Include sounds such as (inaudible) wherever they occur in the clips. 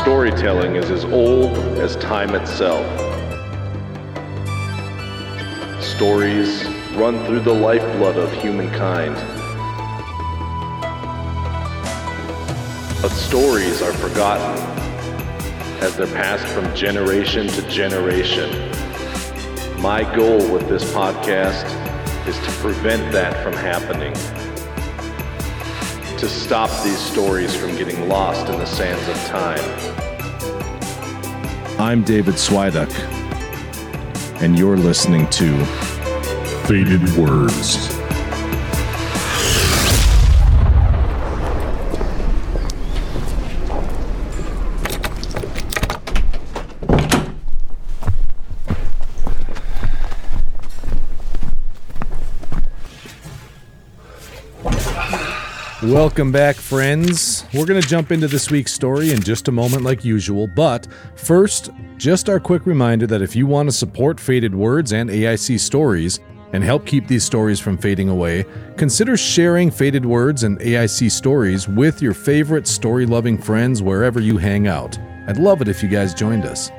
storytelling is as old as time itself. Stories run through the lifeblood of humankind. But stories are forgotten as they're passed from generation to generation. My goal with this podcast is to prevent that from happening. To stop these stories from getting lost in the sands of time. I'm David Swiduck, and you're listening to Faded Words. Welcome back, friends. We're going to jump into this week's story in just a moment, like usual. But first, just our quick reminder that if you want to support Faded Words and AIC stories and help keep these stories from fading away, consider sharing Faded Words and AIC stories with your favorite story loving friends wherever you hang out. I'd love it if you guys joined us.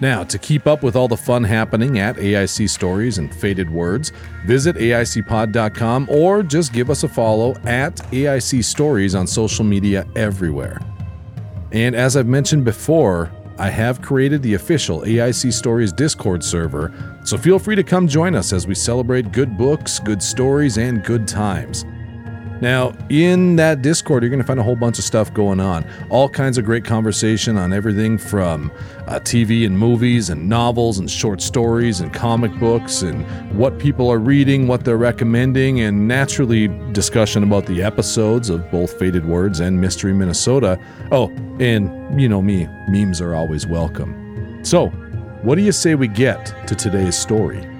Now, to keep up with all the fun happening at AIC Stories and Faded Words, visit AICpod.com or just give us a follow at AIC Stories on social media everywhere. And as I've mentioned before, I have created the official AIC Stories Discord server, so feel free to come join us as we celebrate good books, good stories, and good times. Now, in that Discord, you're going to find a whole bunch of stuff going on. All kinds of great conversation on everything from uh, TV and movies and novels and short stories and comic books and what people are reading, what they're recommending, and naturally discussion about the episodes of both Faded Words and Mystery Minnesota. Oh, and you know me, memes are always welcome. So, what do you say we get to today's story?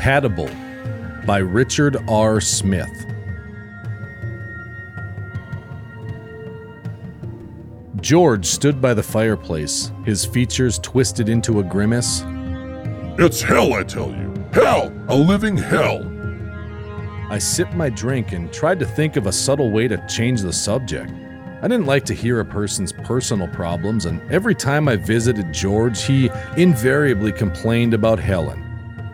Compatible by Richard R. Smith. George stood by the fireplace, his features twisted into a grimace. It's hell, I tell you. Hell! A living hell! I sipped my drink and tried to think of a subtle way to change the subject. I didn't like to hear a person's personal problems, and every time I visited George, he invariably complained about Helen.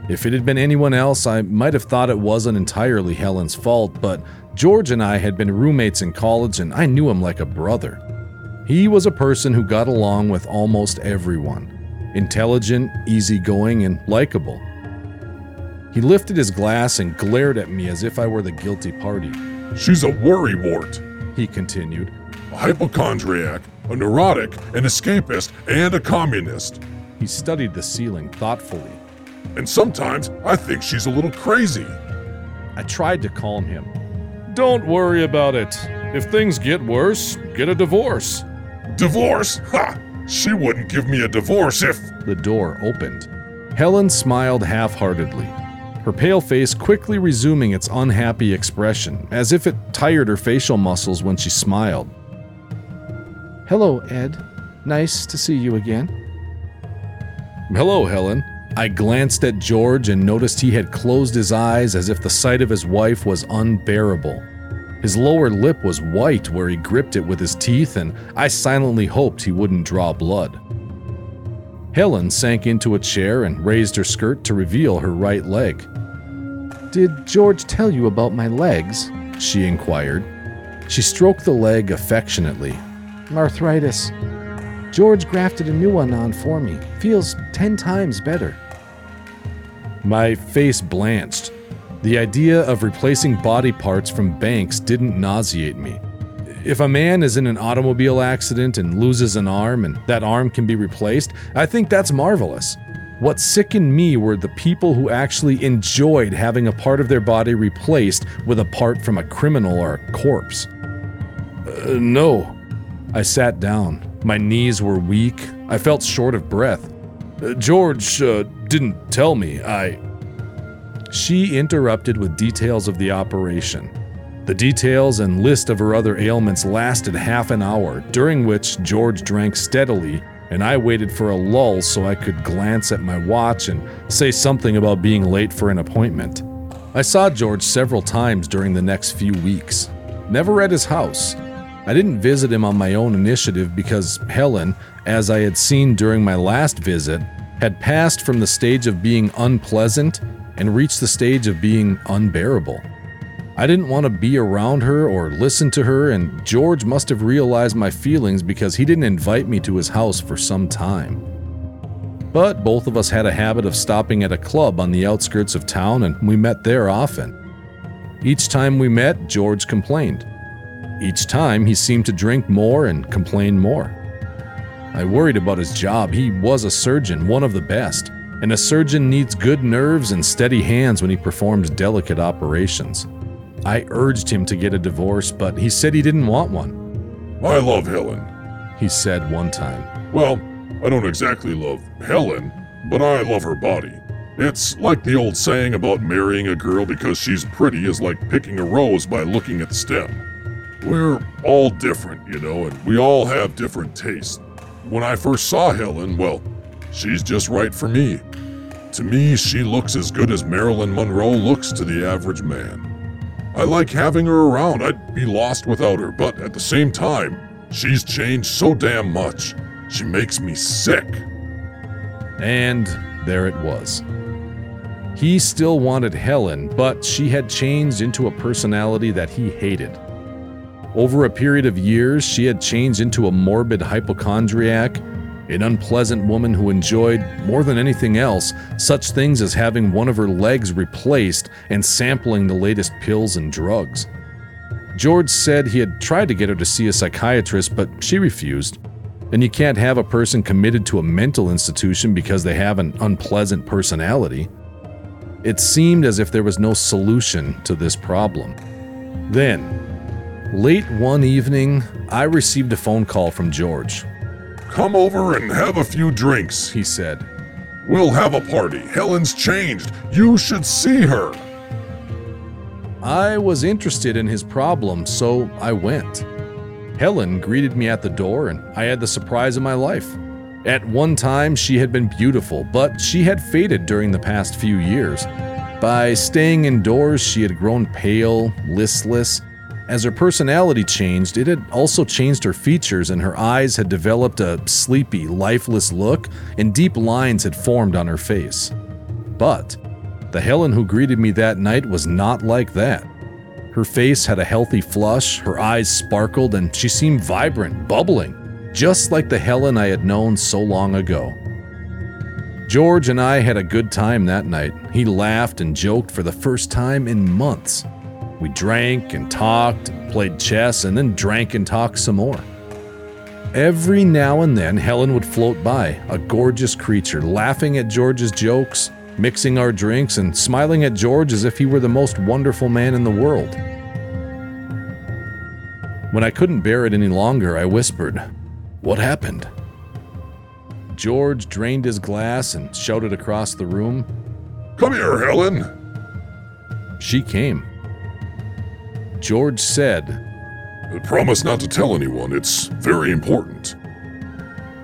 If it had been anyone else, I might have thought it wasn't entirely Helen's fault, but George and I had been roommates in college and I knew him like a brother. He was a person who got along with almost everyone intelligent, easygoing, and likable. He lifted his glass and glared at me as if I were the guilty party. She's a worrywart, he continued. A hypochondriac, a neurotic, an escapist, and a communist. He studied the ceiling thoughtfully. And sometimes I think she's a little crazy. I tried to calm him. Don't worry about it. If things get worse, get a divorce. Divorce? Ha! She wouldn't give me a divorce if. The door opened. Helen smiled half heartedly, her pale face quickly resuming its unhappy expression, as if it tired her facial muscles when she smiled. Hello, Ed. Nice to see you again. Hello, Helen. I glanced at George and noticed he had closed his eyes as if the sight of his wife was unbearable. His lower lip was white where he gripped it with his teeth, and I silently hoped he wouldn't draw blood. Helen sank into a chair and raised her skirt to reveal her right leg. Did George tell you about my legs? She inquired. She stroked the leg affectionately. Arthritis. George grafted a new one on for me. Feels ten times better. My face blanched. The idea of replacing body parts from banks didn't nauseate me. If a man is in an automobile accident and loses an arm and that arm can be replaced, I think that's marvelous. What sickened me were the people who actually enjoyed having a part of their body replaced with a part from a criminal or a corpse. Uh, no. I sat down. My knees were weak. I felt short of breath. Uh, George uh, didn't tell me. I. She interrupted with details of the operation. The details and list of her other ailments lasted half an hour, during which George drank steadily, and I waited for a lull so I could glance at my watch and say something about being late for an appointment. I saw George several times during the next few weeks. Never at his house. I didn't visit him on my own initiative because Helen, as I had seen during my last visit, had passed from the stage of being unpleasant and reached the stage of being unbearable. I didn't want to be around her or listen to her, and George must have realized my feelings because he didn't invite me to his house for some time. But both of us had a habit of stopping at a club on the outskirts of town, and we met there often. Each time we met, George complained. Each time, he seemed to drink more and complain more. I worried about his job. He was a surgeon, one of the best, and a surgeon needs good nerves and steady hands when he performs delicate operations. I urged him to get a divorce, but he said he didn't want one. I love Helen. He said one time. Well, I don't exactly love Helen, but I love her body. It's like the old saying about marrying a girl because she's pretty is like picking a rose by looking at the stem. We're all different, you know, and we all have different tastes. When I first saw Helen, well, she's just right for me. To me, she looks as good as Marilyn Monroe looks to the average man. I like having her around, I'd be lost without her, but at the same time, she's changed so damn much. She makes me sick. And there it was. He still wanted Helen, but she had changed into a personality that he hated. Over a period of years, she had changed into a morbid hypochondriac, an unpleasant woman who enjoyed, more than anything else, such things as having one of her legs replaced and sampling the latest pills and drugs. George said he had tried to get her to see a psychiatrist, but she refused. And you can't have a person committed to a mental institution because they have an unpleasant personality. It seemed as if there was no solution to this problem. Then, late one evening, I received a phone call from George. Come over and have a few drinks, He said, We'll have a party. Helen's changed. You should see her. I was interested in his problem, so I went. Helen greeted me at the door, and I had the surprise of my life. At one time, she had been beautiful, but she had faded during the past few years. By staying indoors, she had grown pale, listless. As her personality changed, it had also changed her features, and her eyes had developed a sleepy, lifeless look, and deep lines had formed on her face. But the Helen who greeted me that night was not like that. Her face had a healthy flush, her eyes sparkled, and she seemed vibrant, bubbling, just like the Helen I had known so long ago. George and I had a good time that night. He laughed and joked for the first time in months. We drank and talked, played chess, and then drank and talked some more. Every now and then, Helen would float by, a gorgeous creature, laughing at George's jokes, mixing our drinks, and smiling at George as if he were the most wonderful man in the world. When I couldn't bear it any longer, I whispered, What happened? George drained his glass and shouted across the room, Come here, Helen. She came. George said, Promise not to tell anyone. It's very important.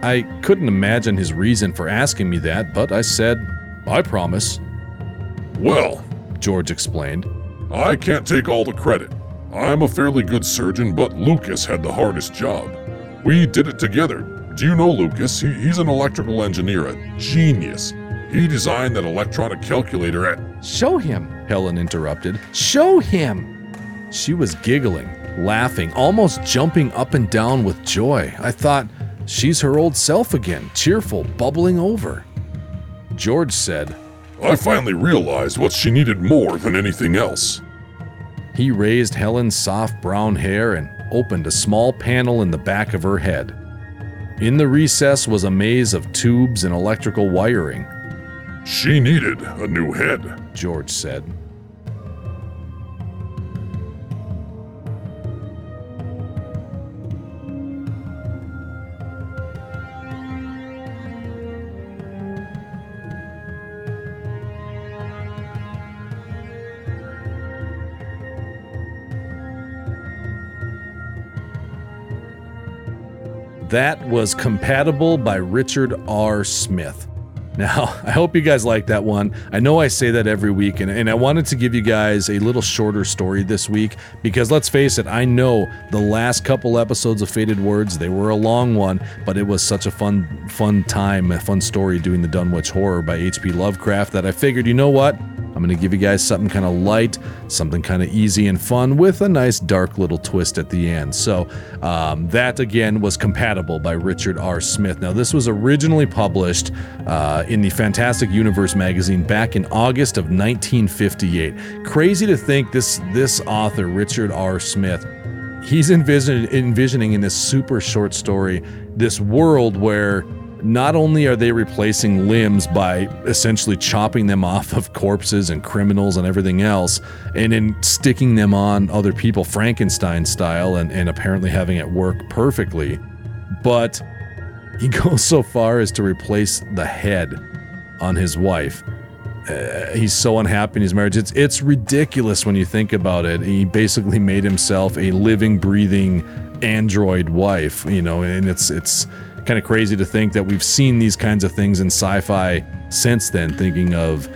I couldn't imagine his reason for asking me that, but I said, I promise. Well, George explained. I can't take all the credit. I'm a fairly good surgeon, but Lucas had the hardest job. We did it together. Do you know Lucas? He, he's an electrical engineer, a genius. He designed that electronic calculator at. Show him. Helen interrupted. Show him. She was giggling, laughing, almost jumping up and down with joy. I thought, she's her old self again, cheerful, bubbling over. George said, I finally realized what she needed more than anything else. He raised Helen's soft brown hair and opened a small panel in the back of her head. In the recess was a maze of tubes and electrical wiring, She needed a new head. George said. That was Compatible by Richard R. Smith. Now, (laughs) I hope you guys like that one. I know I say that every week, and, and I wanted to give you guys a little shorter story this week because let's face it, I know the last couple episodes of Faded Words, they were a long one, but it was such a fun, fun time, a fun story doing the Dunwich Horror by H.P. Lovecraft that I figured, you know what? I'm going to give you guys something kind of light, something kind of easy and fun with a nice dark little twist at the end. So, um, that again was Compatible by Richard R. Smith. Now, this was originally published uh, in the Fantastic Universe magazine back in August of 1958. Crazy to think this, this author, Richard R. Smith, he's envision, envisioning in this super short story this world where not only are they replacing limbs by essentially chopping them off of corpses and criminals and everything else, and then sticking them on other people, Frankenstein style, and, and apparently having it work perfectly, but he (laughs) goes so far as to replace the head on his wife. Uh, he's so unhappy in his marriage. It's it's ridiculous when you think about it. He basically made himself a living, breathing android wife, you know, and it's it's kind of crazy to think that we've seen these kinds of things in sci-fi since then thinking of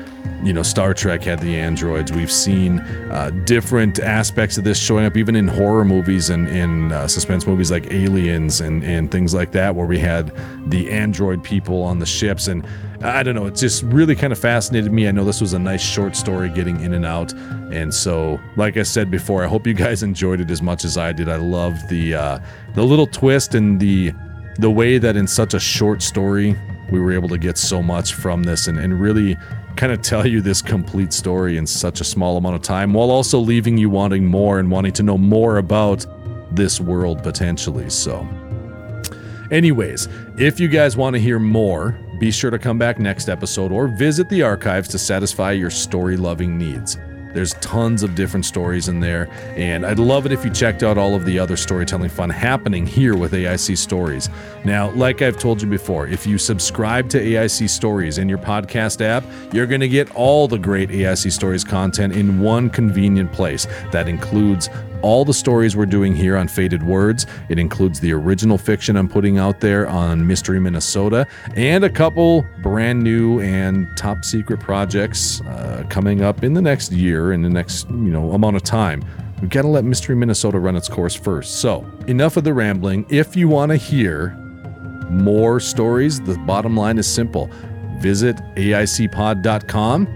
you know star trek had the androids. We've seen uh, different aspects of this showing up even in horror movies and in uh, suspense movies like aliens and, and things like that where we had the android people on the ships. And i don't know it just really kind of fascinated me. I know this was a nice short story getting in and out. And so like i said before i hope you guys (laughs) enjoyed it as much as i did. I loved the uh, the little twist and the the way that in such a short story we were able to get so much from this and, and really kind of tell you this complete story in such a small amount of time while also leaving you wanting more and wanting to know more about this world potentially. So, anyways, if you guys want to hear more, be sure to come back next episode or visit the archives to satisfy your story loving needs. There's tons of different stories in there, and I'd love it if you checked out all of the other storytelling fun happening here with AIC Stories. Now, like I've told you before, if you subscribe to AIC Stories in your podcast app, you're going to get all the great AIC Stories content in one convenient place. That includes all the stories we're doing here on Faded Words. It includes the original fiction I'm putting out there on Mystery Minnesota and a couple brand new and top secret projects uh, coming up in the next year, in the next, you know, amount of time. We've got to let Mystery Minnesota run its course first. So, enough of the rambling. If you want to hear more stories, the bottom line is simple. Visit aicpod.com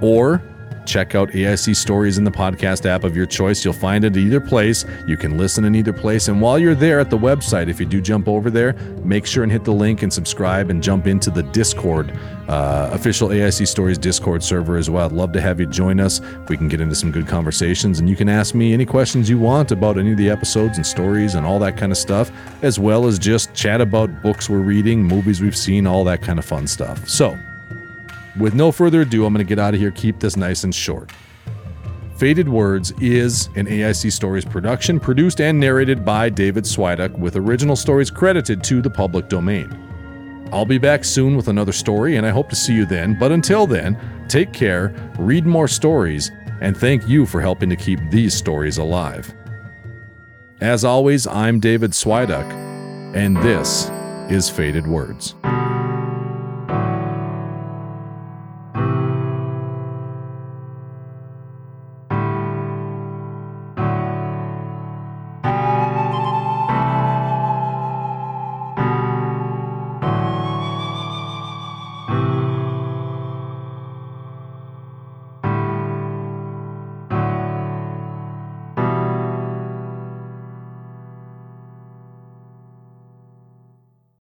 or Check out AIC Stories in the podcast app of your choice. You'll find it either place. You can listen in either place. And while you're there at the website, if you do jump over there, make sure and hit the link and subscribe and jump into the Discord, uh, official AIC Stories Discord server as well. I'd love to have you join us if we can get into some good conversations. And you can ask me any questions you want about any of the episodes and stories and all that kind of stuff, as well as just chat about books we're reading, movies we've seen, all that kind of fun stuff. So, with no further ado, I'm going to get out of here, keep this nice and short. Faded Words is an AIC Stories production produced and narrated by David Swiduck, with original stories credited to the public domain. I'll be back soon with another story, and I hope to see you then. But until then, take care, read more stories, and thank you for helping to keep these stories alive. As always, I'm David Swiduck, and this is Faded Words.